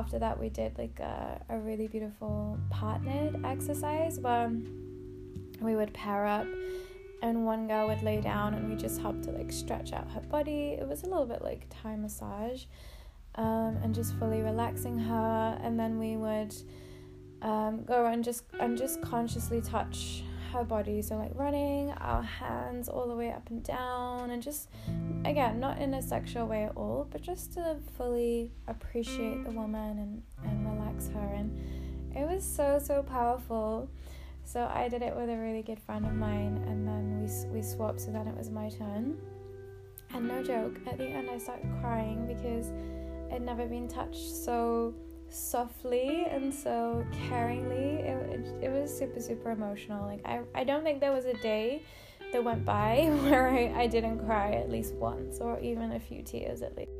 after that we did like a, a really beautiful partnered exercise where we would pair up and one girl would lay down and we just helped to like stretch out her body. It was a little bit like Thai massage um, and just fully relaxing her. And then we would um, go and just and just consciously touch her body. So like running our hands all the way up and down and just again not in a sexual way at all, but just to fully appreciate the woman and, and relax her. And it was so so powerful. So I did it with a really good friend of mine, and then we we swapped. So then it was my turn, and no joke, at the end I started crying because I'd never been touched so softly and so caringly. It, it, it was super super emotional. Like I I don't think there was a day that went by where I, I didn't cry at least once or even a few tears at least.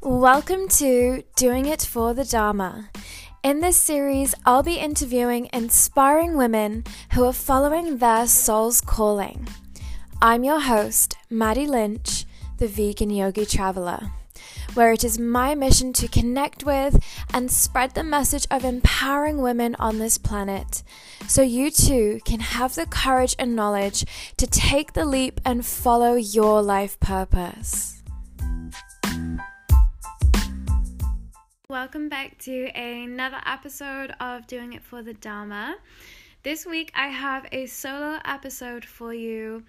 Welcome to Doing It for the Dharma. In this series, I'll be interviewing inspiring women who are following their soul's calling. I'm your host, Maddie Lynch, the vegan yogi traveler, where it is my mission to connect with and spread the message of empowering women on this planet so you too can have the courage and knowledge to take the leap and follow your life purpose. Welcome back to another episode of Doing It for the Dharma. This week I have a solo episode for you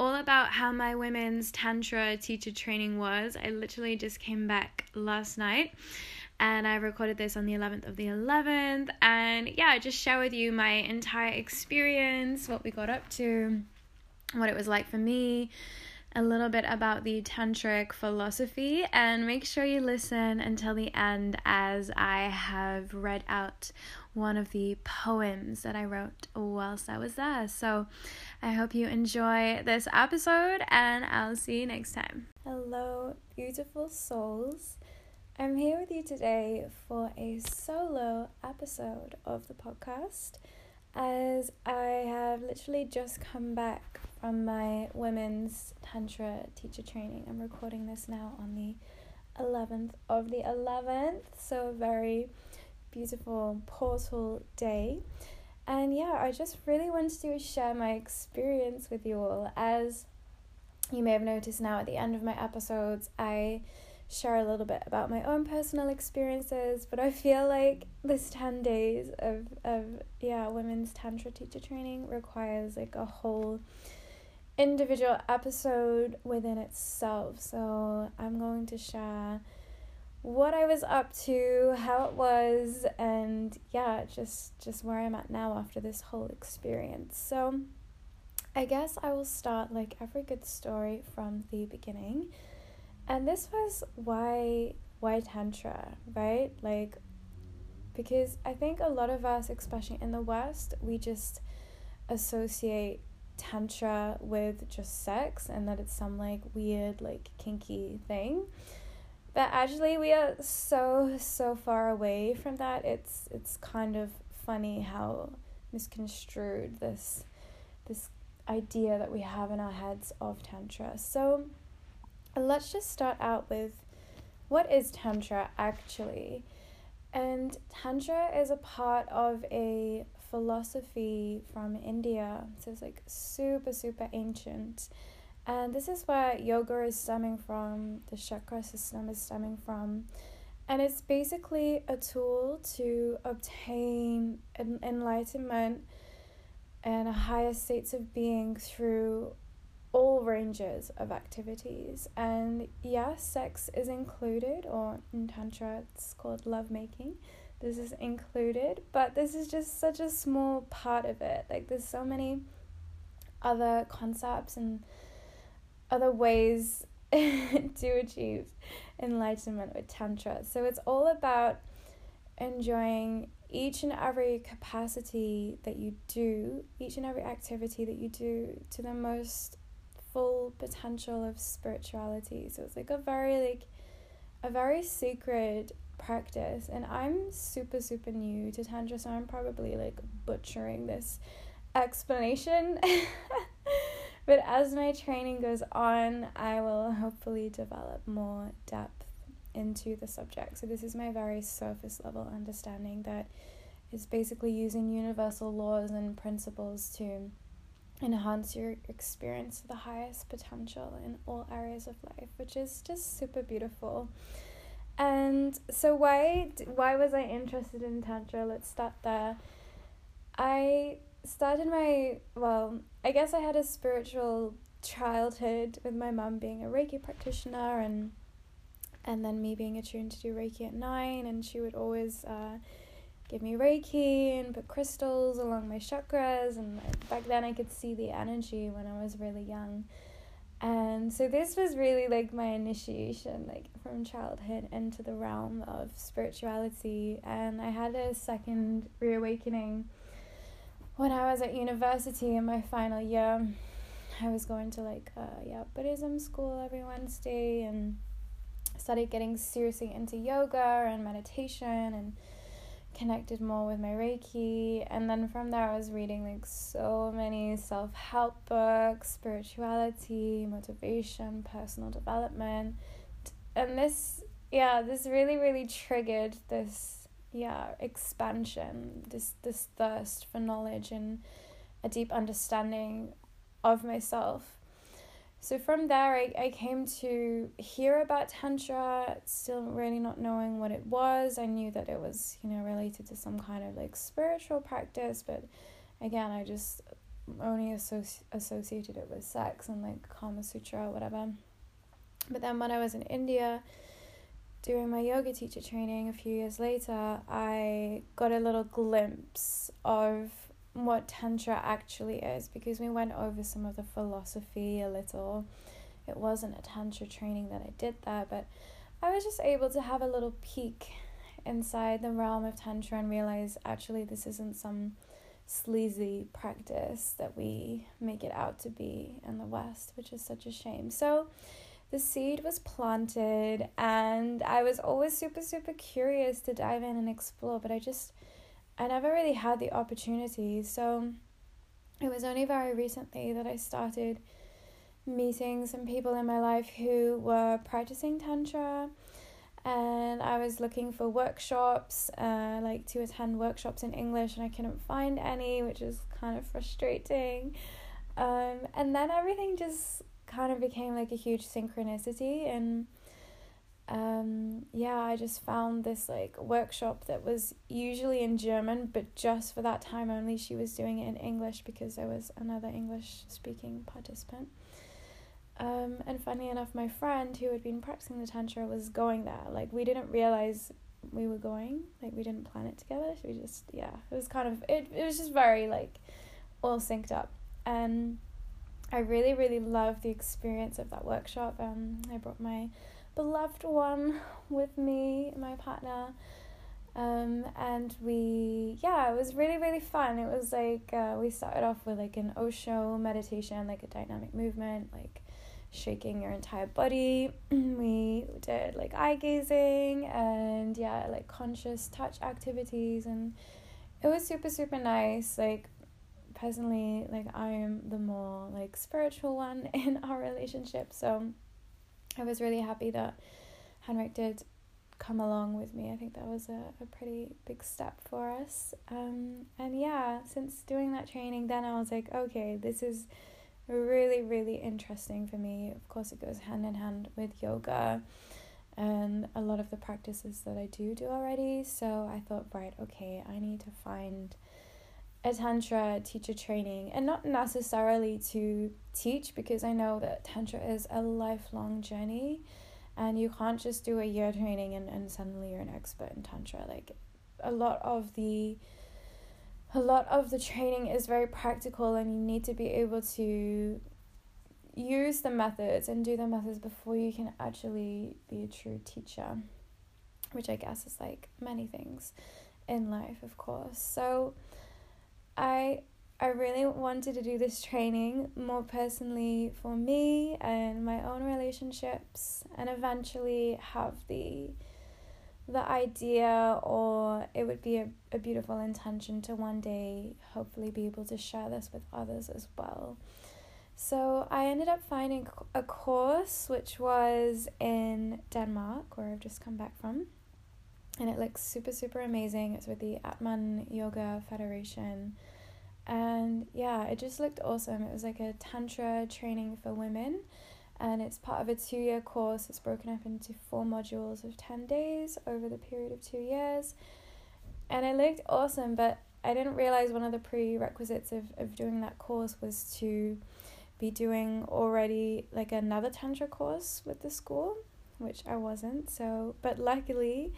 all about how my women's Tantra teacher training was. I literally just came back last night and I recorded this on the 11th of the 11th. And yeah, just share with you my entire experience, what we got up to, what it was like for me a little bit about the tantric philosophy and make sure you listen until the end as I have read out one of the poems that I wrote whilst I was there. So I hope you enjoy this episode and I'll see you next time. Hello, beautiful souls. I'm here with you today for a solo episode of the podcast as I have literally just come back from my women's Tantra teacher training. I'm recording this now on the 11th of the 11th, so a very beautiful portal day. And yeah, I just really wanted to share my experience with you all. As you may have noticed now at the end of my episodes, I share a little bit about my own personal experiences, but I feel like this 10 days of, of yeah, women's tantra teacher training requires like a whole individual episode within itself. So I'm going to share what I was up to, how it was, and yeah, just just where I'm at now after this whole experience. So I guess I will start like every good story from the beginning. And this was why why tantra, right? Like because I think a lot of us, especially in the West, we just associate tantra with just sex and that it's some like weird like kinky thing. But actually we are so so far away from that. It's it's kind of funny how misconstrued this this idea that we have in our heads of tantra. So let's just start out with what is tantra actually? And tantra is a part of a philosophy from India. So it's like super, super ancient. And this is where yoga is stemming from, the chakra system is stemming from. And it's basically a tool to obtain an enlightenment and higher states of being through all ranges of activities. And yes, sex is included, or in Tantra, it's called lovemaking this is included, but this is just such a small part of it. Like, there's so many other concepts and other ways to achieve enlightenment with Tantra. So, it's all about enjoying each and every capacity that you do, each and every activity that you do to the most full potential of spirituality. So, it's like a very, like, a very sacred practice and i'm super super new to tantra so i'm probably like butchering this explanation. but as my training goes on, I will hopefully develop more depth into the subject. So, this is my very surface level understanding that is basically using universal laws and principles to enhance your experience to the highest potential in all areas of life, which is just super beautiful. And so why why was I interested in tantra? Let's start there. I started my well, I guess I had a spiritual childhood with my mum being a Reiki practitioner and and then me being attuned to do Reiki at nine and she would always uh, give me Reiki and put crystals along my chakras and back then I could see the energy when I was really young. And so this was really like my initiation, like from childhood into the realm of spirituality. And I had a second reawakening when I was at university in my final year. I was going to like uh yeah Buddhism school every Wednesday and started getting seriously into yoga and meditation and connected more with my Reiki. And then from there, I was reading like so many self help books, spirituality, motivation, personal development. And this, yeah, this really, really triggered this, yeah, expansion, this, this thirst for knowledge and a deep understanding of myself. So from there, I, I came to hear about Tantra, still really not knowing what it was. I knew that it was, you know, related to some kind of like spiritual practice, but again, I just only associ- associated it with sex and like Kama Sutra or whatever. But then when I was in India doing my yoga teacher training a few years later, I got a little glimpse of what Tantra actually is because we went over some of the philosophy a little. It wasn't a Tantra training that I did that, but I was just able to have a little peek inside the realm of Tantra and realize actually this isn't some sleazy practice that we make it out to be in the West, which is such a shame. So the seed was planted, and I was always super, super curious to dive in and explore, but I just I never really had the opportunity. So it was only very recently that I started meeting some people in my life who were practicing Tantra. And I was looking for workshops, uh, like to attend workshops in English, and I couldn't find any, which is kind of frustrating. Um, and then everything just kind of became like a huge synchronicity. And um, yeah, I just found this like workshop that was usually in German, but just for that time only, she was doing it in English because there was another English speaking participant. Um, and funny enough, my friend who had been practicing the Tantra was going there. Like, we didn't realize we were going, like, we didn't plan it together. So we just, yeah, it was kind of, it, it was just very like all synced up. And I really, really loved the experience of that workshop. Um, I brought my beloved one with me, my partner. Um, and we, yeah, it was really, really fun. It was like, uh, we started off with like an Osho meditation, like a dynamic movement, like shaking your entire body. we did like eye gazing and yeah, like conscious touch activities. And it was super, super nice. Like, personally, like, I am the more like spiritual one in our relationship. So, I was really happy that Henrik did come along with me. I think that was a, a pretty big step for us. Um, and yeah, since doing that training, then I was like, okay, this is really, really interesting for me. Of course, it goes hand in hand with yoga and a lot of the practices that I do do already. So I thought, right, okay, I need to find a tantra teacher training and not necessarily to teach because I know that tantra is a lifelong journey and you can't just do a year training and, and suddenly you're an expert in tantra. Like a lot of the a lot of the training is very practical and you need to be able to use the methods and do the methods before you can actually be a true teacher which I guess is like many things in life of course. So I I really wanted to do this training more personally for me and my own relationships and eventually have the the idea or it would be a, a beautiful intention to one day hopefully be able to share this with others as well. So I ended up finding a course which was in Denmark, where I've just come back from. And it looks super, super amazing. It's with the Atman Yoga Federation. And yeah, it just looked awesome. It was like a Tantra training for women. And it's part of a two year course. It's broken up into four modules of 10 days over the period of two years. And it looked awesome, but I didn't realize one of the prerequisites of, of doing that course was to be doing already like another tantra course with the school, which I wasn't. So, but luckily,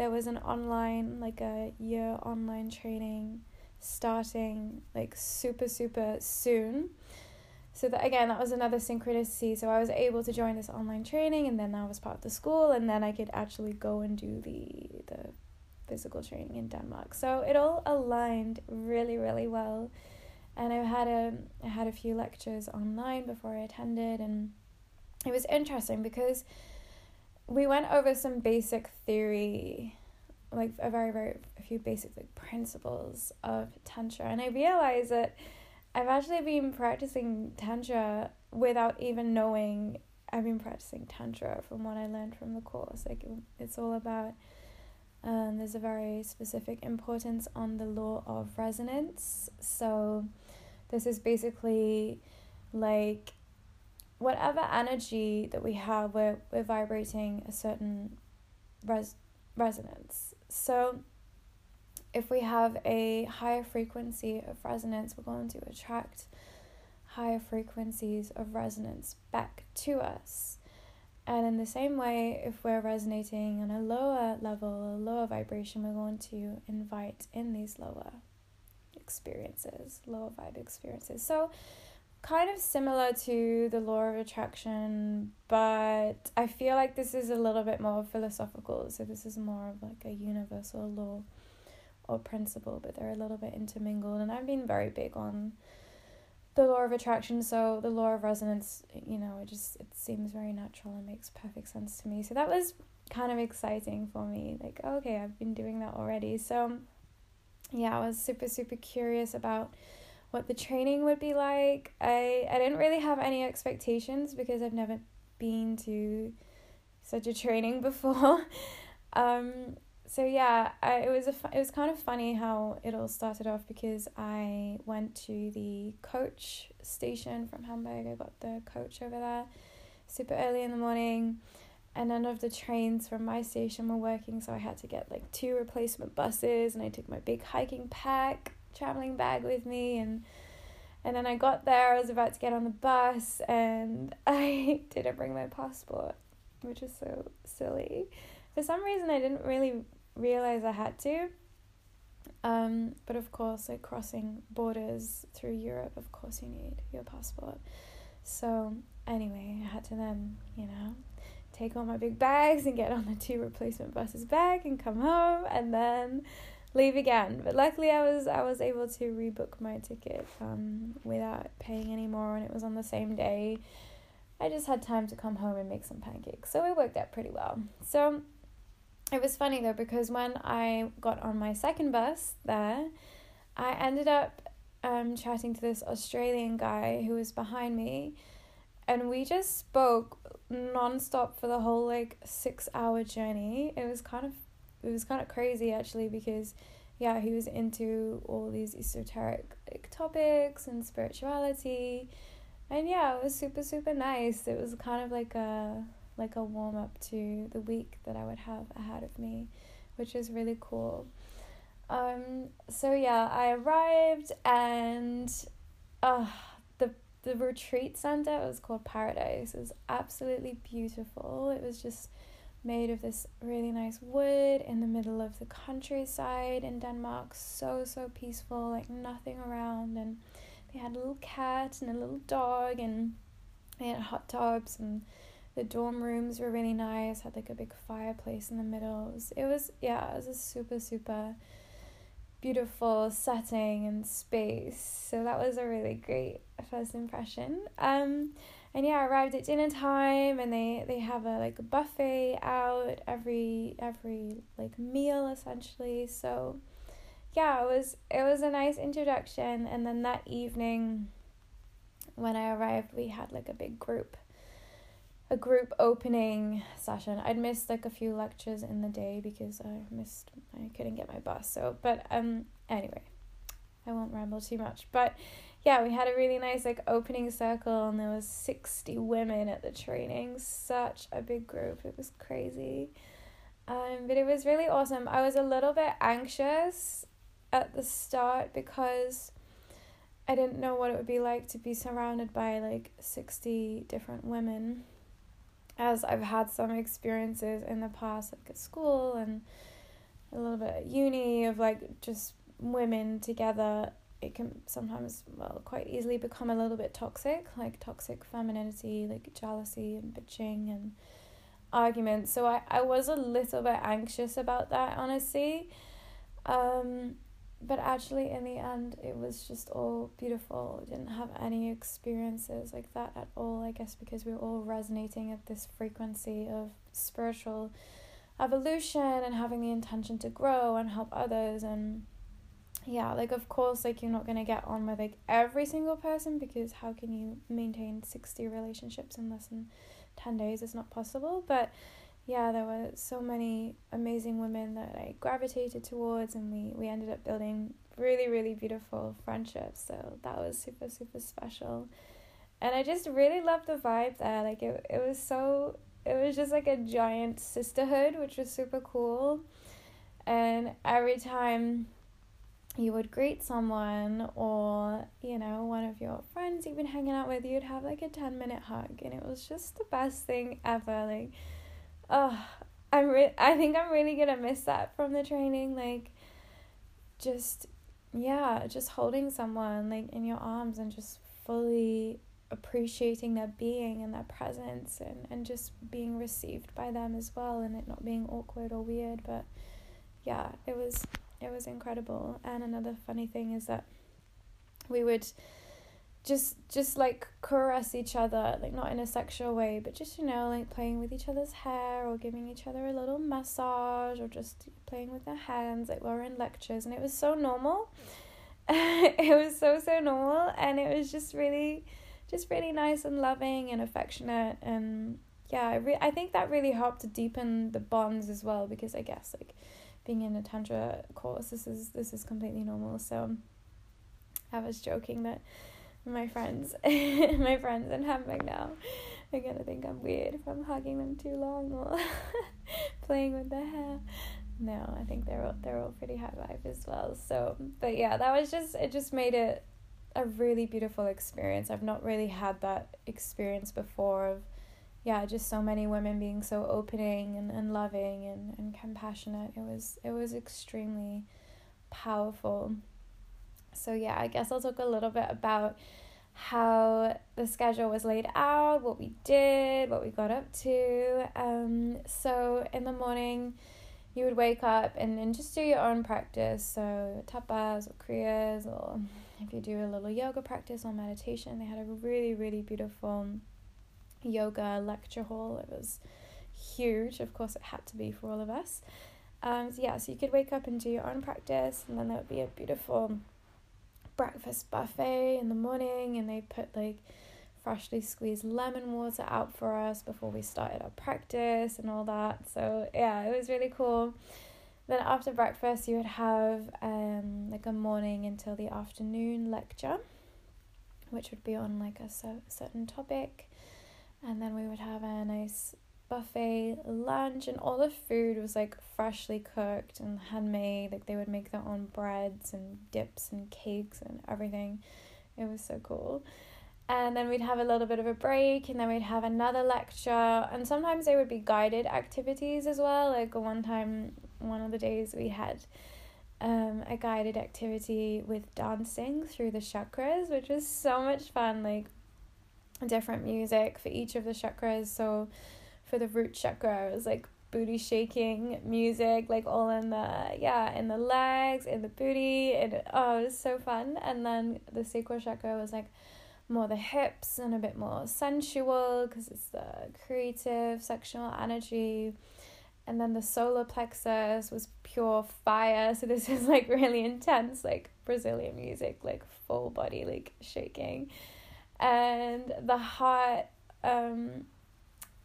there was an online like a year online training starting like super super soon. So that again, that was another synchronicity. So I was able to join this online training, and then I was part of the school, and then I could actually go and do the the physical training in Denmark. So it all aligned really really well and I had a I had a few lectures online before I attended and it was interesting because we went over some basic theory like a very very a few basic like principles of tantra and I realized that I've actually been practicing tantra without even knowing I've been practicing tantra from what I learned from the course like it's all about um, there's a very specific importance on the law of resonance so this is basically like whatever energy that we have, we're, we're vibrating a certain res- resonance. So, if we have a higher frequency of resonance, we're going to attract higher frequencies of resonance back to us. And in the same way, if we're resonating on a lower level, a lower vibration, we're going to invite in these lower experiences, lower vibe experiences. So, kind of similar to the law of attraction, but I feel like this is a little bit more philosophical. So, this is more of like a universal law or principle, but they're a little bit intermingled. And I've been very big on the law of attraction so the law of resonance you know it just it seems very natural and makes perfect sense to me so that was kind of exciting for me like okay i've been doing that already so yeah, I was super, super curious about what the training would be like. I, I didn't really have any expectations because I've never been to such a training before. um, so yeah, I, it was a it was kind of funny how it all started off because I went to the coach station from Hamburg. I got the coach over there super early in the morning and none of the trains from my station were working so i had to get like two replacement buses and i took my big hiking pack traveling bag with me and and then i got there i was about to get on the bus and i didn't bring my passport which is so silly. For some reason i didn't really realize i had to. Um, but of course like crossing borders through europe of course you need your passport. So anyway i had to then you know take all my big bags and get on the two replacement buses back and come home and then leave again. But luckily I was I was able to rebook my ticket um without paying any more and it was on the same day. I just had time to come home and make some pancakes. So it worked out pretty well. So it was funny though because when I got on my second bus there, I ended up um chatting to this Australian guy who was behind me and we just spoke nonstop for the whole like six hour journey. It was kind of it was kind of crazy actually because yeah, he was into all these esoteric like topics and spirituality. And yeah, it was super super nice. It was kind of like a like a warm up to the week that I would have ahead of me, which is really cool. Um so yeah, I arrived and uh the the retreat center it was called paradise it was absolutely beautiful it was just made of this really nice wood in the middle of the countryside in denmark so so peaceful like nothing around and they had a little cat and a little dog and they had hot tubs and the dorm rooms were really nice had like a big fireplace in the middle it was, it was yeah it was a super super beautiful setting and space. So that was a really great first impression. Um, and yeah, I arrived at dinner time and they, they have a like a buffet out every every like meal essentially. So yeah, it was it was a nice introduction and then that evening when I arrived we had like a big group a group opening session. I'd missed like a few lectures in the day because I missed I couldn't get my bus. So but um anyway, I won't ramble too much. But yeah, we had a really nice like opening circle and there was 60 women at the training. Such a big group. It was crazy. Um, but it was really awesome. I was a little bit anxious at the start because I didn't know what it would be like to be surrounded by like 60 different women as I've had some experiences in the past like at school and a little bit at uni of like just women together it can sometimes well quite easily become a little bit toxic like toxic femininity like jealousy and bitching and arguments. So i, I was a little bit anxious about that honestly. Um but actually in the end it was just all beautiful. I didn't have any experiences like that at all i guess because we were all resonating at this frequency of spiritual evolution and having the intention to grow and help others and yeah, like of course like you're not gonna get on with like every single person because how can you maintain sixty relationships in less than ten days? It's not possible. But yeah, there were so many amazing women that I gravitated towards and we, we ended up building really, really beautiful friendships. So that was super, super special. And I just really loved the vibe there. Like it it was so it was just like a giant sisterhood, which was super cool. And every time you would greet someone or you know one of your friends you've been hanging out with you'd have like a 10 minute hug and it was just the best thing ever like oh i'm re- i think i'm really gonna miss that from the training like just yeah just holding someone like in your arms and just fully appreciating their being and their presence and, and just being received by them as well and it not being awkward or weird but yeah it was it was incredible. And another funny thing is that we would just just like caress each other like not in a sexual way but just you know like playing with each other's hair or giving each other a little massage or just playing with their hands like we are in lectures. And it was so normal. It was so so normal. And it was just really just really nice and loving and affectionate. And yeah I, re- I think that really helped to deepen the bonds as well because i guess like being in a tantra course this is this is completely normal. So i was joking that my friends my friends in hamburg now are gonna think i'm weird if i'm hugging them too long or playing with their hair. No i think they're all they're all pretty high vibe as well. So but yeah that was just it just made it a really beautiful experience. I've not really had that experience before of yeah, just so many women being so opening and, and loving and, and compassionate. It was it was extremely powerful. So yeah, I guess I'll talk a little bit about how the schedule was laid out, what we did, what we got up to. Um, so in the morning, you would wake up and, and just do your own practice. So tapas or kriyas, or if you do a little yoga practice or meditation, they had a really, really beautiful yoga lecture hall. It was huge. Of course, it had to be for all of us. Um, so yeah, so you could wake up and do your own practice, and then there would be a beautiful breakfast buffet in the morning, and they put like freshly squeezed lemon water out for us before we started our practice and all that. So yeah, it was really cool. Then after breakfast, you would have um like a morning until the afternoon lecture, which would be on like a certain topic and then we would have a nice buffet lunch and all the food was like freshly cooked and handmade. Like they would make their own breads and dips and cakes and everything. It was so cool. And then we'd have a little bit of a break and then we'd have another lecture. And sometimes they would be guided activities as well. Like one time one of the days we had um, a guided activity with dancing through the chakras which was so much fun. Like different music for each of the chakras. So for the root chakra, it was like booty shaking music, like all in the yeah, in the legs, in the booty, and oh, it was so fun. And then the sacral chakra was like more the hips and a bit more sensual because it's the creative sexual energy and then the solar plexus was pure fire so this is like really intense like brazilian music like full body like shaking and the heart um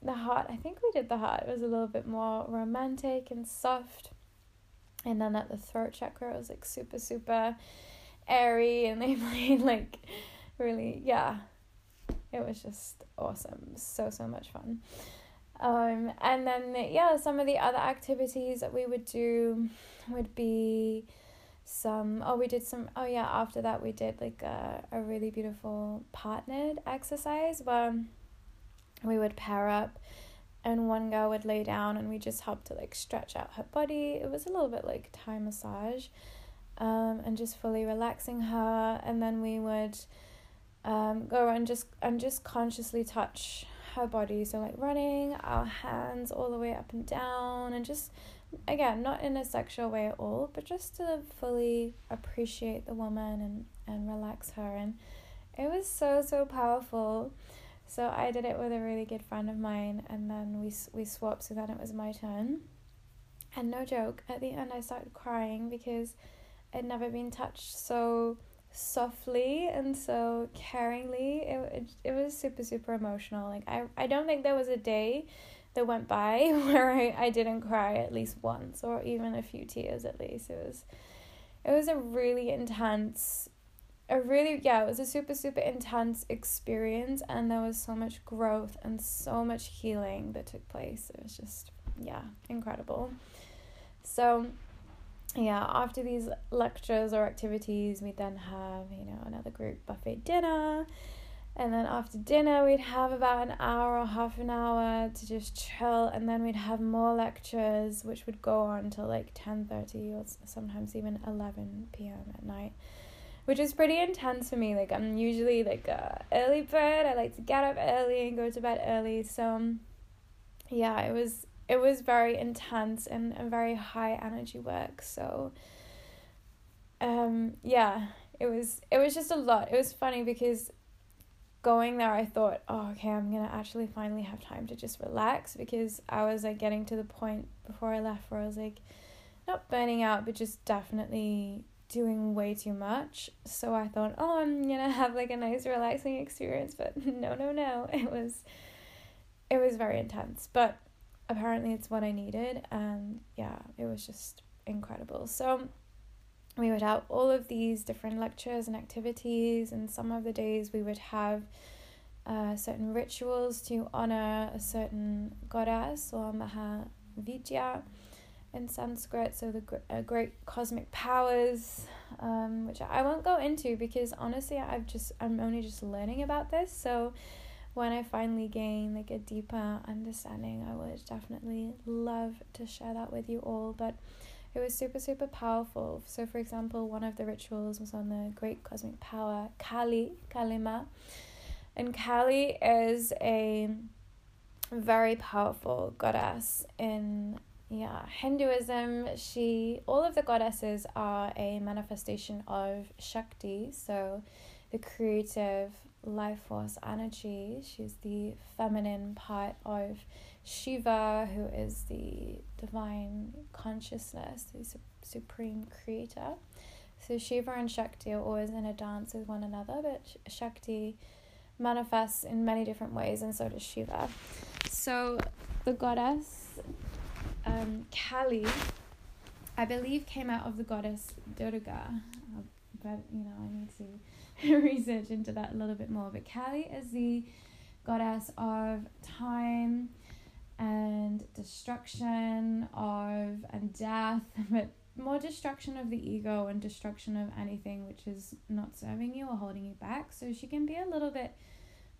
the heart i think we did the heart. It was a little bit more romantic and soft. And then at the throat chakra it was like super super airy and they played like really yeah. It was just awesome. So so much fun. Um and then yeah some of the other activities that we would do would be some oh we did some oh yeah after that we did like a, a really beautiful partnered exercise where we would pair up and one girl would lay down and we just helped to like stretch out her body. It was a little bit like thai massage um, and just fully relaxing her. And then we would um, go and just and just consciously touch her body so like running our hands all the way up and down and just again not in a sexual way at all but just to fully appreciate the woman and and relax her and it was so so powerful. So i did it with a really good friend of mine and then we we swapped so then it was my turn. And no joke at the end i started crying because i'd never been touched so softly and so caringly. It, it, it was super, super emotional. Like, I, I don't think there was a day that went by where I, I didn't cry at least once or even a few tears at least. It was, it was a really intense, a really, yeah, it was a super, super intense experience. And there was so much growth and so much healing that took place. It was just, yeah, incredible. So, yeah, after these lectures or activities, we'd then have, you know, another group buffet dinner. And then after dinner, we'd have about an hour or half an hour to just chill. And then we'd have more lectures, which would go on till like 10.30 or sometimes even 11 p.m. at night. Which is pretty intense for me. Like, I'm usually like a early bird. I like to get up early and go to bed early. So, yeah, it was it was very intense and, and very high energy work so um yeah it was it was just a lot. It was funny because going there i thought oh okay i'm gonna actually finally have time to just relax because i was like getting to the point before i left where i was like not burning out but just definitely doing way too much. So i thought oh i'm gonna have like a nice relaxing experience but no no no it was it was very intense. But apparently it's what I needed and yeah, it was just incredible. So we would have all of these different lectures and activities and some of the days we would have uh, certain rituals to honor a certain goddess or Mahavidya in Sanskrit, so the uh, great cosmic powers, um, which I won't go into because honestly, I've just I'm only just learning about this. So when I finally gain like a deeper understanding, I would definitely love to share that with you all. But it was super, super powerful. So, for example, one of the rituals was on the great cosmic power, Kali, Kalima. And Kali is a very powerful goddess in yeah hinduism she all of the goddesses are a manifestation of shakti so the creative life force energy. She's the feminine part of Shiva, who is the divine consciousness, the su- supreme creator. So Shiva and Shakti are always in a dance with one another, but Shakti manifests in many different ways, and so does Shiva. So the goddess um, Kali, I believe, came out of the goddess Durga, but you know I need to research into that a little bit more. But Kali is the goddess of time and destruction of and death, but more destruction of the ego and destruction of anything which is not serving you or holding you back. So she can be a little bit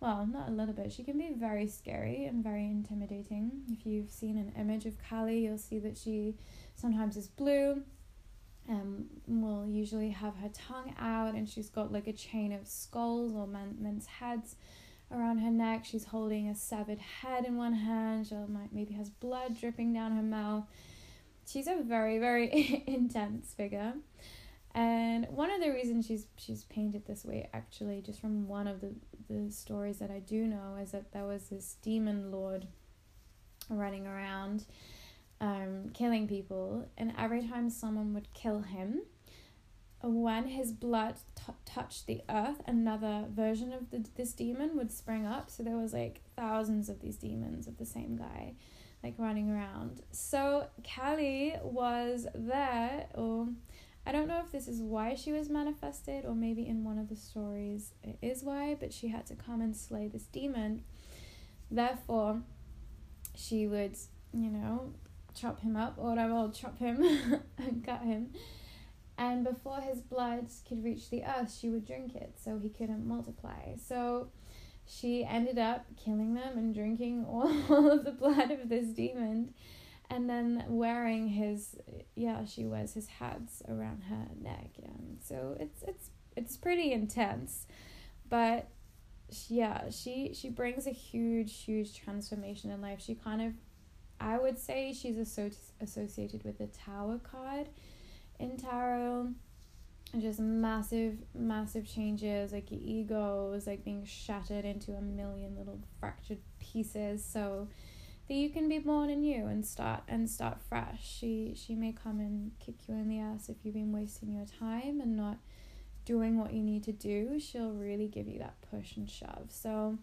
well, not a little bit, she can be very scary and very intimidating. If you've seen an image of Kali, you'll see that she sometimes is blue, um, will usually have her tongue out and she's got like a chain of skulls or men, men's heads around her neck. She's holding a severed head in one hand. She might maybe has blood dripping down her mouth. She's a very very intense figure, And one of the reasons she's she's painted this way actually just from one of the the stories that I do know is that there was this demon lord running around um, killing people, and every time someone would kill him, when his blood t- touched the earth, another version of the, this demon would spring up. So there was like thousands of these demons of the same guy, like running around. So Kali was there, or I don't know if this is why she was manifested, or maybe in one of the stories it is why, but she had to come and slay this demon. Therefore, she would, you know, chop him up, or I will chop him and cut him. And before his blood could reach the earth, she would drink it so he couldn't multiply. So she ended up killing them and drinking all of the blood of this demon and then wearing his yeah she wears his hats around her neck And so it's it's it's pretty intense but yeah she she brings a huge huge transformation in life she kind of I would say she's associated with the Tower card in tarot. Just massive, massive changes. Like your ego is like being shattered into a million little fractured pieces. So that you can be born anew and start and start fresh. She she may come and kick you in the ass if you've been wasting your time and not doing what you need to do. She'll really give you that push and shove. So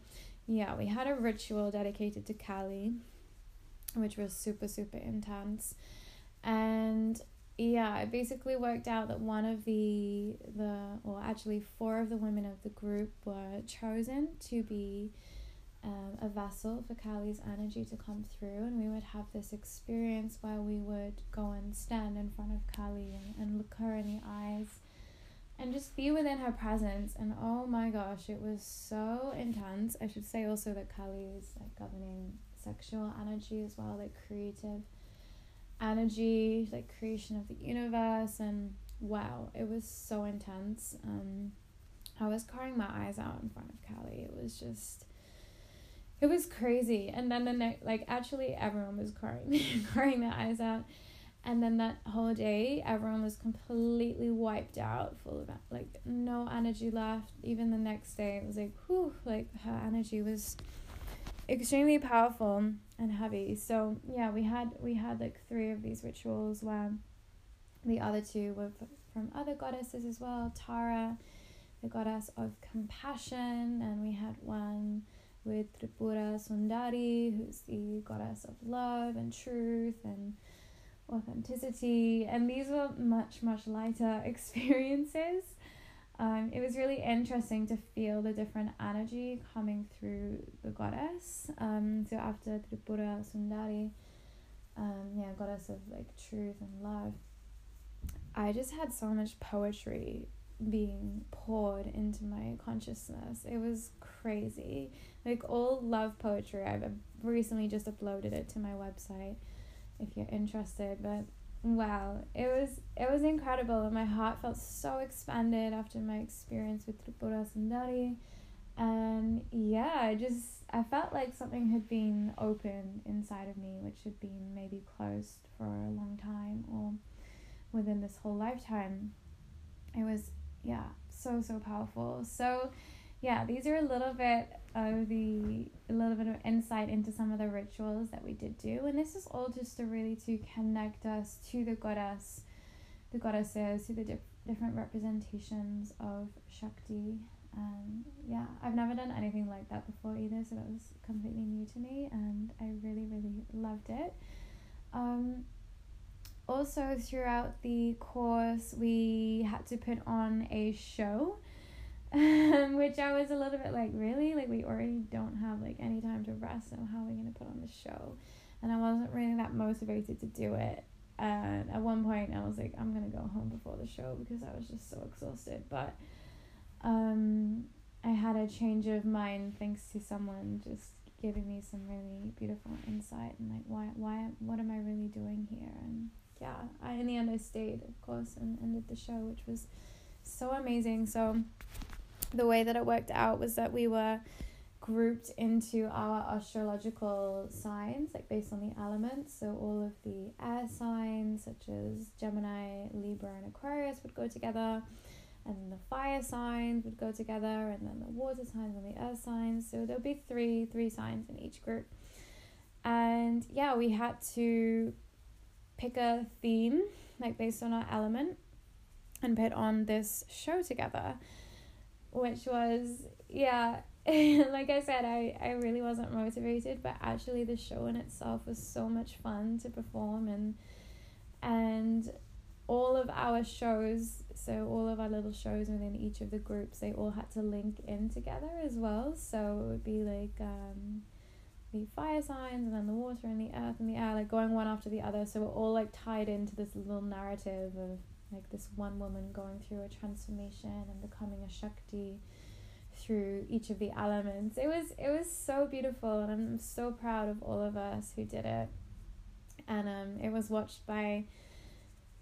yeah, we had a ritual dedicated to Kali which was super super intense. And yeah it basically worked out that one of the the or actually four of the women of the group were chosen to be um, a vessel for Kali's energy to come through. And we would have this experience where we would go and stand in front of Kali and, and look her in the eyes and just be within her presence. And oh my gosh it was so intense. I should say also that kali is like governing sexual energy as well, like creative energy, like creation of the universe, and wow, it was so intense. Um, I was crying my eyes out in front of Kali. It was just, it was crazy. And then the next, like actually, everyone was crying, crying their eyes out. And then that whole day, everyone was completely wiped out, full of like no energy left. Even the next day, it was like, whew, like her energy was extremely powerful and heavy. So yeah, we had we had like three of these rituals where the other two were from other goddesses as well. Tara, the goddess of compassion, and we had one with Tripura Sundari, who's the goddess of love and truth and authenticity. And these were much, much lighter experiences. Um, it was really interesting to feel the different energy coming through the goddess. Um, so after Tripura Sundari, um, yeah, goddess of like truth and love, I just had so much poetry being poured into my consciousness. It was crazy. Like all love poetry. I've recently just uploaded it to my website if you're interested, but wow it was it was incredible and my heart felt so expanded after my experience with Tripura Sundari. And yeah I just I felt like something had been opened inside of me which had been maybe closed for a long time or within this whole lifetime. It was yeah so so powerful. So yeah these are a little bit of the a little bit of insight into some of the rituals that we did do. And this is all just to really to connect us to the goddess the goddesses to the dif- different representations of shakti. Um, yeah i've never done anything like that before either so that was completely new to me and i really really loved it. Um, also throughout the course we had to put on a show um, which I was a little bit like, really? Like, we already don't have like any time to rest, so how are we gonna put on the show? And I wasn't really that motivated to do it. And at one point, I was like, I'm gonna go home before the show because I was just so exhausted. But um, I had a change of mind thanks to someone just giving me some really beautiful insight and like, why, why, what am I really doing here? And yeah, I in the end I stayed, of course, and ended the show, which was so amazing. So the way that it worked out was that we were grouped into our astrological signs, like based on the elements. So all of the air signs, such as Gemini, Libra, and Aquarius, would go together, and the fire signs would go together, and then the water signs and the earth signs. So there'll be three three signs in each group. And yeah, we had to pick a theme, like based on our element, and put on this show together, which was yeah like I said, I, I really wasn't motivated, but actually the show in itself was so much fun to perform and and all of our shows, so all of our little shows within each of the groups, they all had to link in together as well. So it would be like um the fire signs and then the water and the earth and the air, like going one after the other. So we're all like tied into this little narrative of like this one woman going through a transformation and becoming a Shakti through each of the elements. It was it was so beautiful and I'm so proud of all of us who did it. And um it was watched by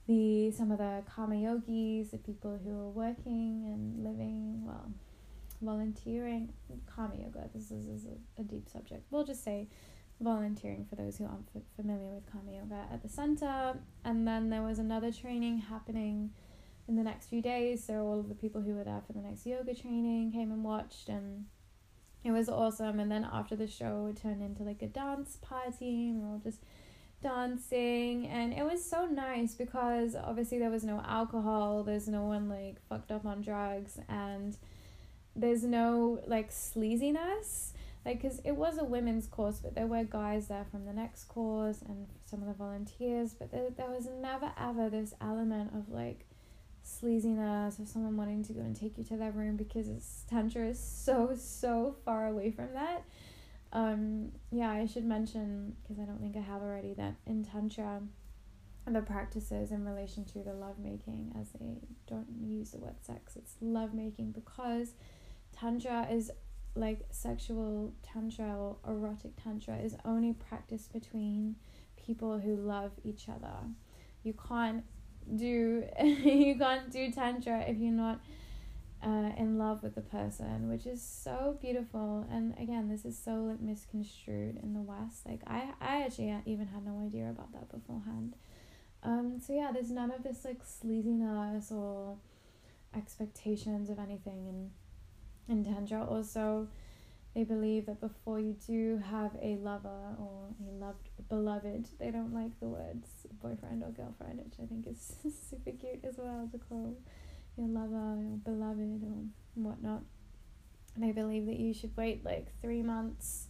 the some of the karma yogis, the people who are working and living well volunteering karma yoga this is, is a, a deep subject we'll just say volunteering for those who aren't f- familiar with karma yoga at the center and then there was another training happening in the next few days. So all of the people who were there for the next yoga training came and watched and it was awesome. And then after the show it turned into like a dance party and we are all just dancing and it was so nice because obviously there was no alcohol, there's no one like fucked up on drugs and there's no like sleaziness like because it was a women's course but there were guys there from the next course and some of the volunteers but there, there was never ever this element of like sleaziness of someone wanting to go and take you to their room because it's, tantra is so so far away from that. Um yeah i should mention because i don't think i have already that in tantra the practices in relation to the lovemaking as they don't use the word sex it's lovemaking because tantra is like sexual tantra or erotic tantra is only practiced between people who love each other you can't do you can't do tantra if you're not uh, in love with the person, which is so beautiful. And again, this is so like misconstrued in the West. Like I, I actually even had no idea about that beforehand. Um, so yeah, there's none of this like sleaziness or expectations of anything in in tantra. Also, they believe that before you do have a lover or a loved beloved, they don't like the words boyfriend or girlfriend, which I think is super cute as well to call your lover or beloved or whatnot. They believe that you should wait like three months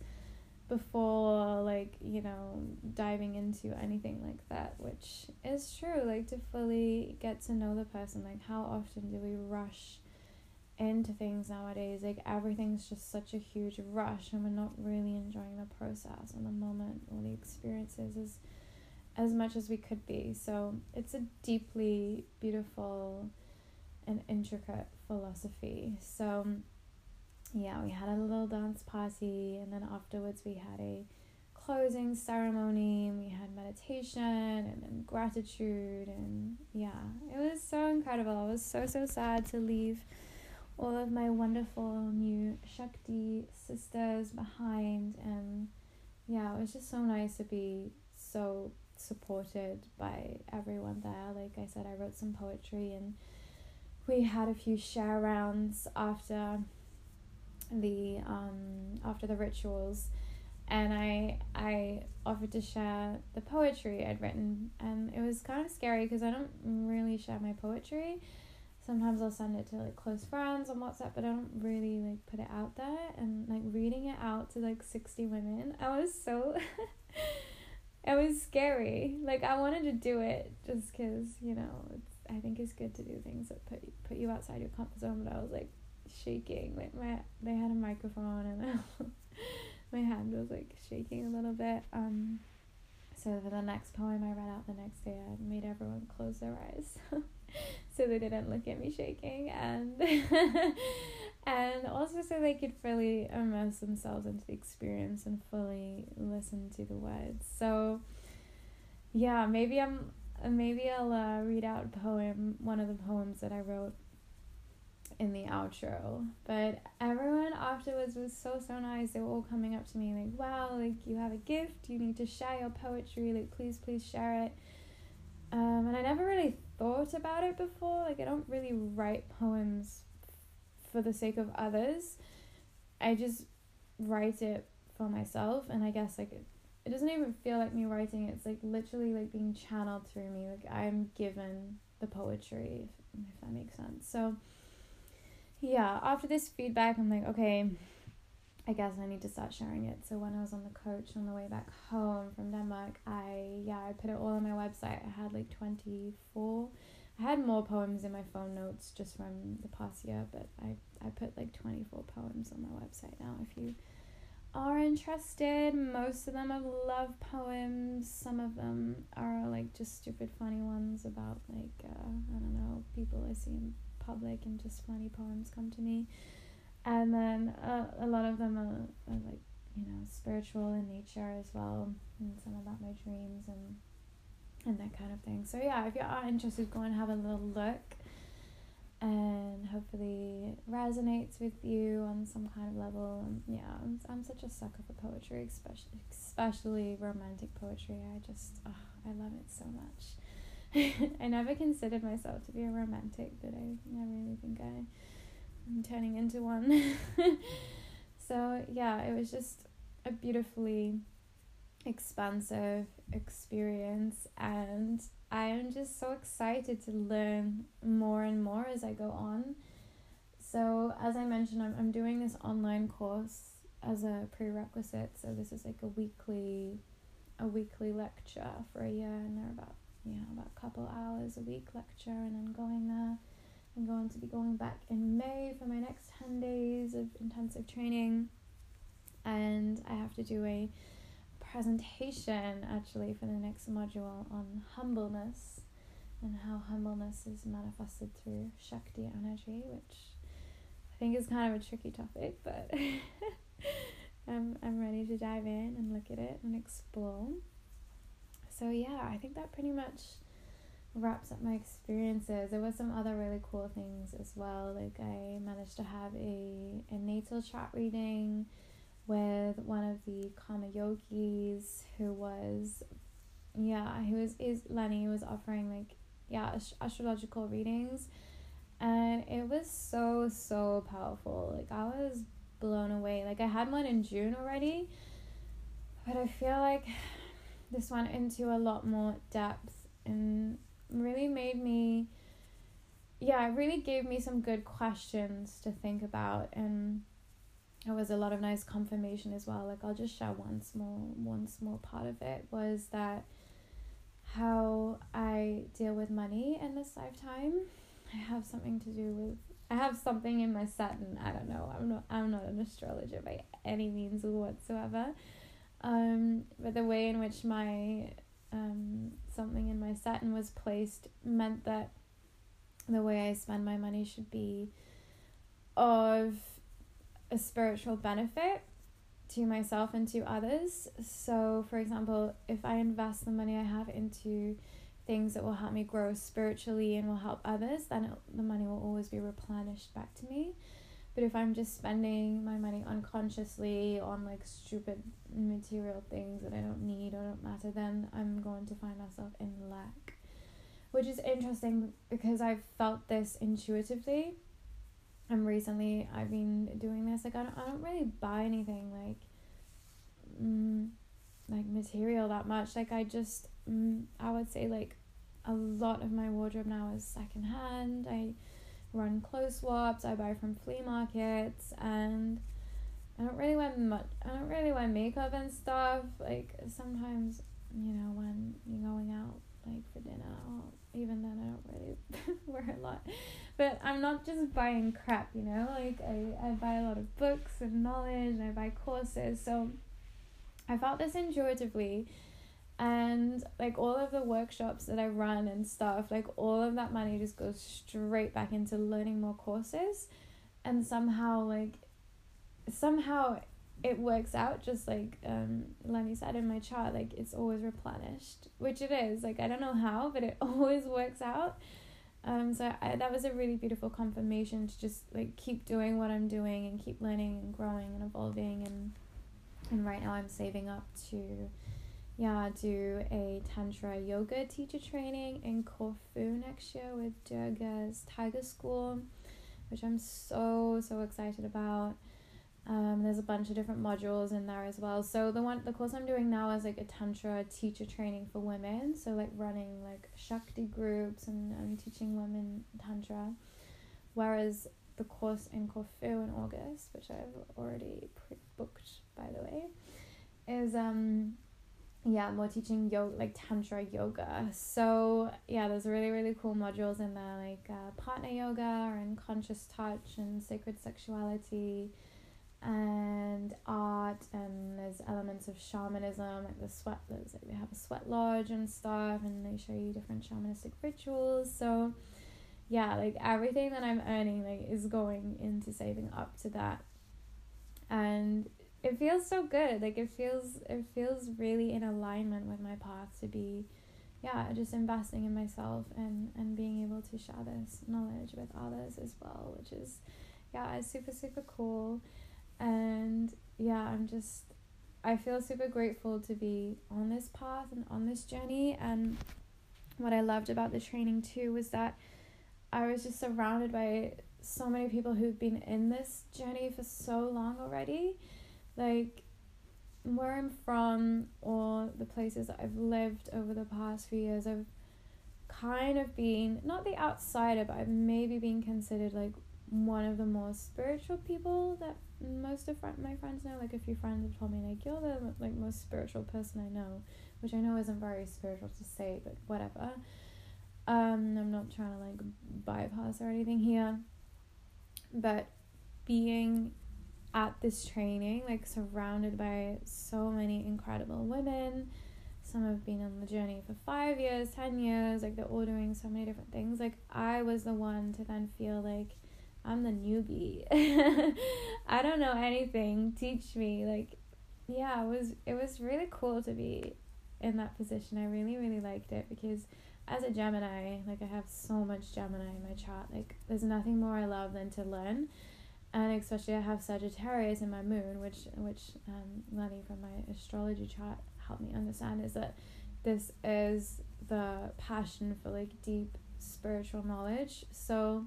before like you know diving into anything like that which is true like to fully get to know the person like how often do we rush into things nowadays. Like everything's just such a huge rush, and we're not really enjoying the process and the moment or the experiences as as much as we could be. So it's a deeply beautiful and intricate philosophy. So yeah, we had a little dance party, and then afterwards we had a closing ceremony and we had meditation and, and gratitude and yeah it was so incredible i was so so sad to leave all of my wonderful new Shakti sisters behind. And yeah, it was just so nice to be so supported by everyone there. Like I said, I wrote some poetry and we had a few share rounds after the um after the rituals and I I offered to share the poetry I'd written and it was kind of scary because I don't really share my poetry sometimes I'll send it to like close friends on WhatsApp, but I don't really like put it out there. And like reading it out to like 60 women, I was so. it was scary. Like I wanted to do it just because you know it's. I think it's good to do things that put put you outside your comfort zone. But I was like shaking. Like my they had a microphone and my hand was like shaking a little bit. Um. So for the next poem I read out the next day, I made everyone close their eyes. so they didn't look at me shaking and and also so they could fully immerse themselves into the experience and fully listen to the words so yeah maybe i'm maybe i'll uh, read out poem one of the poems that i wrote in the outro. But everyone afterwards was so so nice. They were all coming up to me like, "Wow, like you have a gift. You need to share your poetry. Like please, please share it." Um, and I never really thought about it before. Like I don't really write poems for the sake of others. I just write it for myself, and I guess like it, it doesn't even feel like me writing. It's like literally like being channeled through me. Like I'm given the poetry, if, if that makes sense. So yeah, after this feedback, I'm like, okay, I guess I need to start sharing it. So when I was on the coach on the way back home from Denmark, I yeah, I put it all on my website. I had like 24 I had more poems in my phone notes just from the past year, but I, I put like 24 poems on my website now if you are interested. Most of them are love poems. Some of them are like just stupid funny ones about like uh, I don't know people I see in public and just funny poems come to me. And then uh, a lot of them are, are like you know spiritual in nature as well, and some about my dreams and and that kind of thing. So yeah, if you are interested, go and have a little look and hopefully resonates with you on some kind of level. And yeah, I'm, I'm such a sucker for poetry, especially especially romantic poetry. I just oh, I love it so much. I never considered myself to be a romantic, but I, I really think I I'm turning into one. so yeah, it was just a beautifully expansive experience and I am just so excited to learn more and more as I go on. So, as I mentioned, I'm, I'm doing this online course as a prerequisite. So, this is like a weekly a weekly lecture for a year and they're about you know about a couple hours a week lecture and I'm going there. I'm going to be going back in May for my next 10 days of intensive training and I have to do a presentation actually for the next module on humbleness and how humbleness is manifested through Shakti energy, which I think is kind of a tricky topic, but I'm, I'm ready to dive in and look at it and explore. So, yeah, I think that pretty much wraps up my experiences. There were some other really cool things as well. Like, I managed to have a, a natal chart reading with one of the karma yogis who was yeah he was is lenny was offering like yeah astrological readings and it was so so powerful like i was blown away like i had one in june already but i feel like this went into a lot more depth and really made me yeah it really gave me some good questions to think about and it was a lot of nice confirmation as well. Like I'll just share one small one small part of it was that how I deal with money in this lifetime. I have something to do with I have something in my Saturn. I don't know. I'm not I'm not an astrologer by any means whatsoever. Um, but the way in which my um, something in my Saturn was placed meant that the way I spend my money should be of a spiritual benefit to myself and to others. So, for example, if I invest the money I have into things that will help me grow spiritually and will help others, then it, the money will always be replenished back to me. But if I'm just spending my money unconsciously on like stupid material things that I don't need or don't matter, then I'm going to find myself in lack. Which is interesting because I've felt this intuitively. And recently I've been doing this like I don't, I don't really buy anything like mm, like material that much. Like I just mm, I would say like a lot of my wardrobe now is secondhand. I run clothes swaps I buy from flea markets and I don't really wear much I don't really wear makeup and stuff like sometimes you know when you're going out like for dinner or even then I don't really wear a lot. But I'm not just buying crap, you know, like I, I buy a lot of books and knowledge and I buy courses. So I felt this intuitively and like all of the workshops that I run and stuff, like all of that money just goes straight back into learning more courses and somehow like somehow it works out just like um Lenny said in my chart, like it's always replenished, which it is. Like I don't know how, but it always works out. Um, so I, that was a really beautiful confirmation to just like keep doing what I'm doing and keep learning and growing and evolving and and right now I'm saving up to yeah do a tantra yoga teacher training in Corfu next year with Durga's Tiger School, which I'm so so excited about. Um, there's a bunch of different modules in there as well. So the one the course I'm doing now is like a tantra teacher training for women. So like running like Shakti groups and, and teaching women tantra. Whereas the course in Corfu in August, which I've already pre booked by the way, is um yeah, more teaching yoga like tantra yoga. So yeah, there's really really cool modules in there like uh, partner yoga and conscious touch and sacred sexuality and art and there's elements of shamanism like the sweat there's like they have a sweat lodge and stuff and they show you different shamanistic rituals so yeah like everything that i'm earning like is going into saving up to that and it feels so good like it feels it feels really in alignment with my path to be yeah just investing in myself and and being able to share this knowledge with others as well which is yeah it's super super cool and yeah, I'm just, I feel super grateful to be on this path and on this journey. And what I loved about the training too was that I was just surrounded by so many people who've been in this journey for so long already. Like, where I'm from or the places that I've lived over the past few years, I've kind of been not the outsider, but I've maybe been considered like one of the more spiritual people that most of my friends know. Like a few friends have told me like you're the like most spiritual person I know, which I know isn't very spiritual to say, but whatever. Um, I'm not trying to like bypass or anything here, but being at this training, like surrounded by so many incredible women. Some have been on the journey for five years, ten years, like they're all doing so many different things. Like I was the one to then feel like I'm the newbie. I don't know anything. Teach me. Like, yeah, it was it was really cool to be in that position. I really really liked it because as a Gemini, like I have so much Gemini in my chart. Like, there's nothing more I love than to learn, and especially I have Sagittarius in my moon, which which um, learning from my astrology chart helped me understand is that this is the passion for like deep spiritual knowledge. So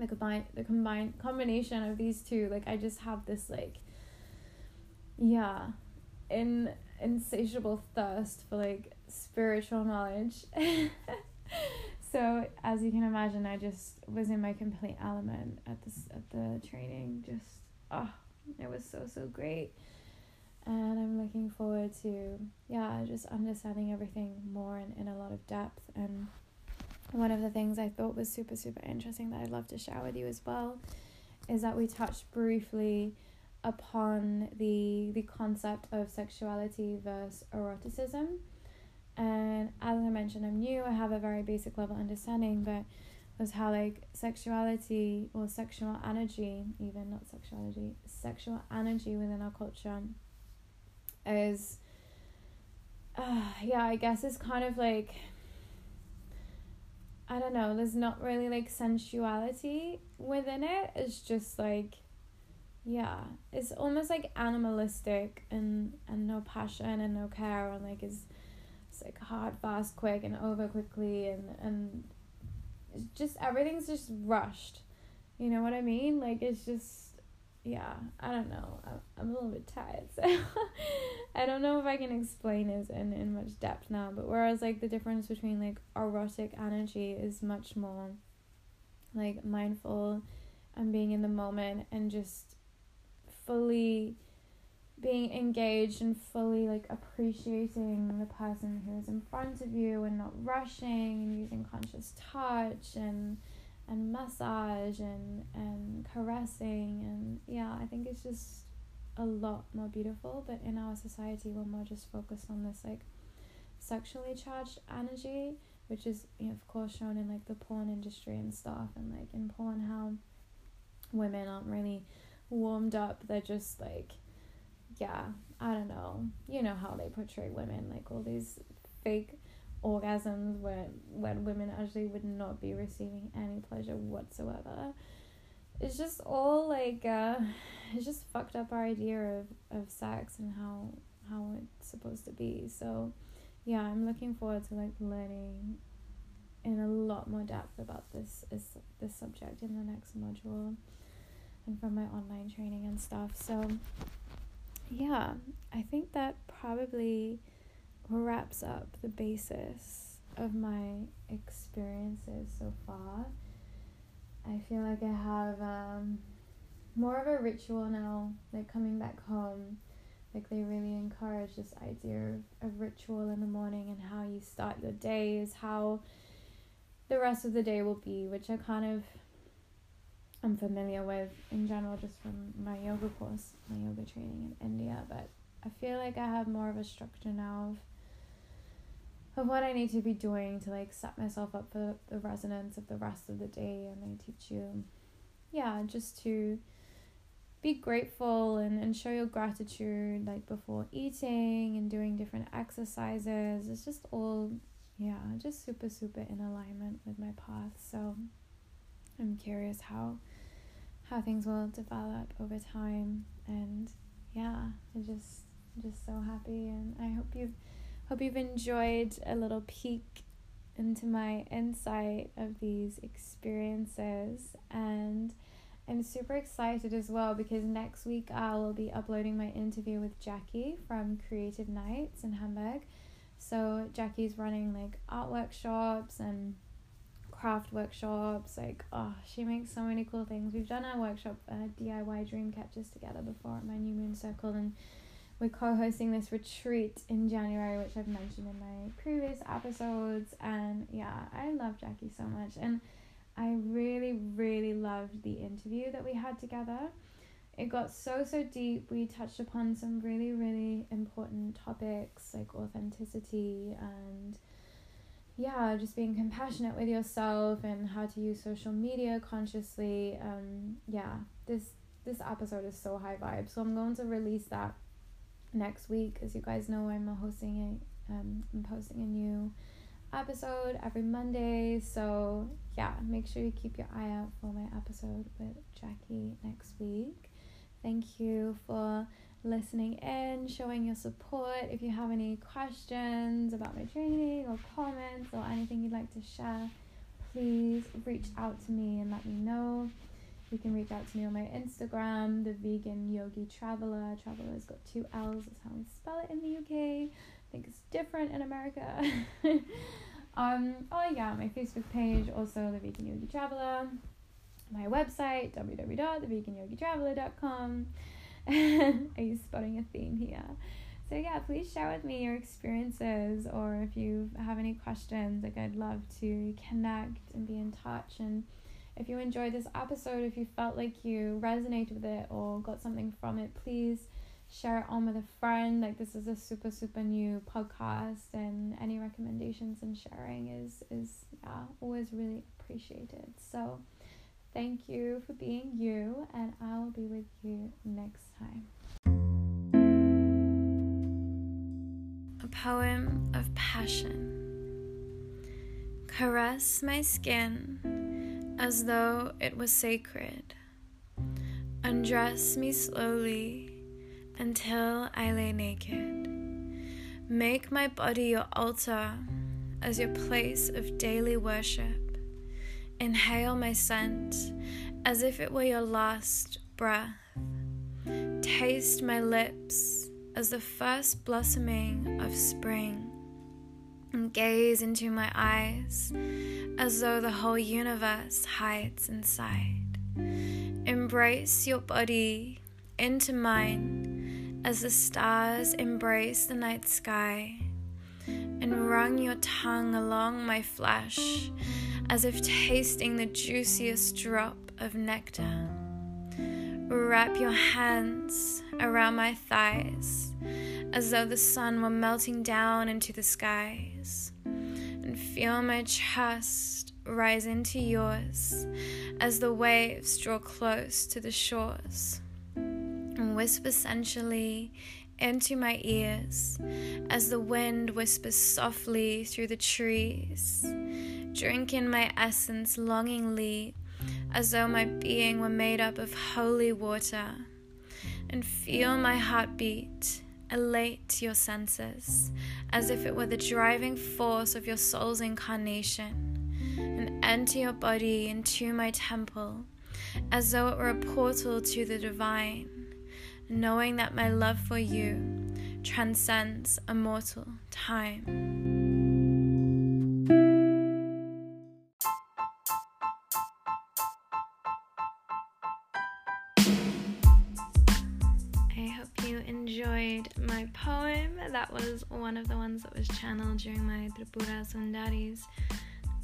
the combine the combined combination of these two like i just have this like yeah in insatiable thirst for like spiritual knowledge so as you can imagine i just was in my complete element at this at the training. Just oh it was so so great. And i'm looking forward to yeah just understanding everything more in, in a lot of depth. And one of the things I thought was super, super interesting that I'd love to share with you as well is that we touched briefly upon the the concept of sexuality versus eroticism. And as I mentioned, I'm new, I have a very basic level understanding, but was how like sexuality or sexual energy, even not sexuality, sexual energy within our culture is uh, yeah, I guess it's kind of like I don't know, there's not really like sensuality within it. It's just like yeah, it's almost like animalistic and and no passion and no care and like is like hard, fast, quick and over quickly and and just everything's just rushed. You know what I mean? Like it's just yeah, I don't know. I'm a little bit tired, so I don't know if I can explain this in, in much depth now. But whereas, like, the difference between, like, erotic energy is much more, like, mindful and being in the moment and just fully being engaged and fully, like, appreciating the person who is in front of you and not rushing and using conscious touch and and massage and and caressing and yeah i think it's just a lot more beautiful but in our society we're more just focused on this like sexually charged energy which is you know, of course shown in like the porn industry and stuff and like in porn how women aren't really warmed up. They're just like yeah i don't know you know how they portray women like all these fake orgasms when when women actually would not be receiving any pleasure whatsoever. It's just all like uh, it's just fucked up our idea of, of sex and how how it's supposed to be. So yeah, I'm looking forward to like learning in a lot more depth about this is this subject in the next module and from my online training and stuff. So yeah, I think that probably wraps up the basis of my experiences so far. I feel like I have um, more of a ritual now, like coming back home. Like they really encourage this idea of, of ritual in the morning and how you start your day is how the rest of the day will be, which I kind of I'm familiar with in general just from my yoga course, my yoga training in India, but I feel like I have more of a structure now of, of what I need to be doing to like set myself up for the resonance of the rest of the day and they teach you yeah, just to be grateful and, and show your gratitude like before eating and doing different exercises. It's just all yeah, just super super in alignment with my path. So I'm curious how how things will develop over time. And yeah i'm just just so happy. And i hope you've hope you've enjoyed a little peek into my insight of these experiences. And i'm super excited as well because next week i will be uploading my interview with jackie from creative nights in hamburg. So jackie's running like art workshops and craft workshops. Like, oh, she makes so many cool things. We've done our workshop, uh, DIY dream catchers together before at my New Moon Circle, and we're co hosting this retreat in January, which I've mentioned in my previous episodes. And yeah, I love Jackie so much. And I really, really loved the interview that we had together. It got so, so deep. We touched upon some really, really important topics like authenticity and yeah, just being compassionate with yourself and how to use social media consciously. Um, yeah, this this episode is so high vibe. So I'm going to release that next week. As you guys know, I'm hosting a um, I'm posting a new episode every Monday. So yeah, make sure you keep your eye out for my episode with Jackie next week. Thank you for listening in, showing your support. If you have any questions about my training or comments or anything you'd like to share, please reach out to me and let me know. You can reach out to me on my Instagram, the Vegan Yogi Traveler. Traveler's got two L's, that's how we spell it in the UK. I think it's different in America. um, oh yeah, my Facebook page, also the Vegan Yogi Traveler. My website, www.theveganyogitraveler.com. Are you spotting a theme here? So yeah, please share with me your experiences or if you have any questions. Like I'd love to connect and be in touch and if you enjoyed this episode, if you felt like you resonated with it or got something from it, please share it on with a friend. Like this is a super super new podcast and any recommendations and sharing is is yeah, always really appreciated. So Thank you for being you, and I will be with you next time. A poem of passion. Caress my skin as though it was sacred. Undress me slowly until I lay naked. Make my body your altar as your place of daily worship. Inhale my scent as if it were your last breath. Taste my lips as the first blossoming of spring. And gaze into my eyes as though the whole universe hides inside. Embrace your body into mine as the stars embrace the night sky. And run your tongue along my flesh as if tasting the juiciest drop of nectar. Wrap your hands around my thighs as though the sun were melting down into the skies. And feel my chest rise into yours as the waves draw close to the shores. And whisper sensually into my ears as the wind whispers softly through the trees. Drink in my essence longingly as though my being were made up of holy water. And feel my heartbeat elate your senses as if it were the driving force of your soul's incarnation. And enter your body into my temple as though it were a portal to the divine, knowing that my love for you transcends immortal time. Enjoyed my poem. That was one of the ones that was channeled during my Tripura Sundaris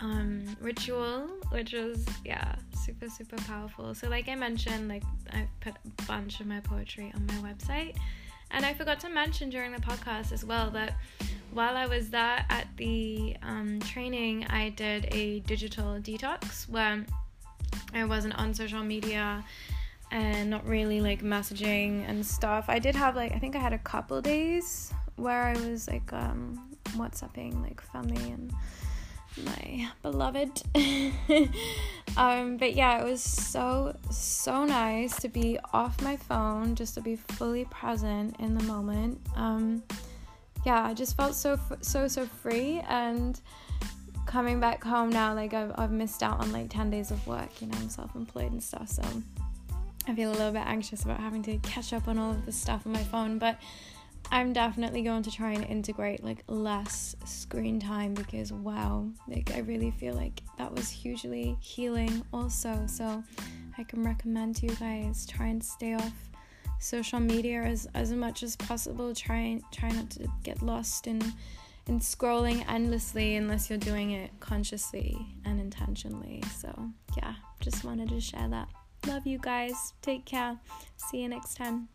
um, ritual, which was, yeah, super, super powerful. So, like I mentioned, like I put a bunch of my poetry on my website. And I forgot to mention during the podcast as well that while I was there at the um, training, I did a digital detox where I wasn't on social media and not really like messaging and stuff. I did have like I think I had a couple days where I was like um WhatsApping like family and my beloved. um, but yeah, it was so so nice to be off my phone, just to be fully present in the moment. Um, yeah, I just felt so so so free and coming back home now like I've, I've missed out on like 10 days of work you know i'm self-employed and stuff so I feel a little bit anxious about having to catch up on all of this stuff on my phone, but I'm definitely going to try and integrate like less screen time because wow, like I really feel like that was hugely healing also. So I can recommend to you guys try and stay off social media as as much as possible. Try try not to get lost in in scrolling endlessly unless you're doing it consciously and intentionally. So yeah, just wanted to share that. Love you guys. Take care. See you next time.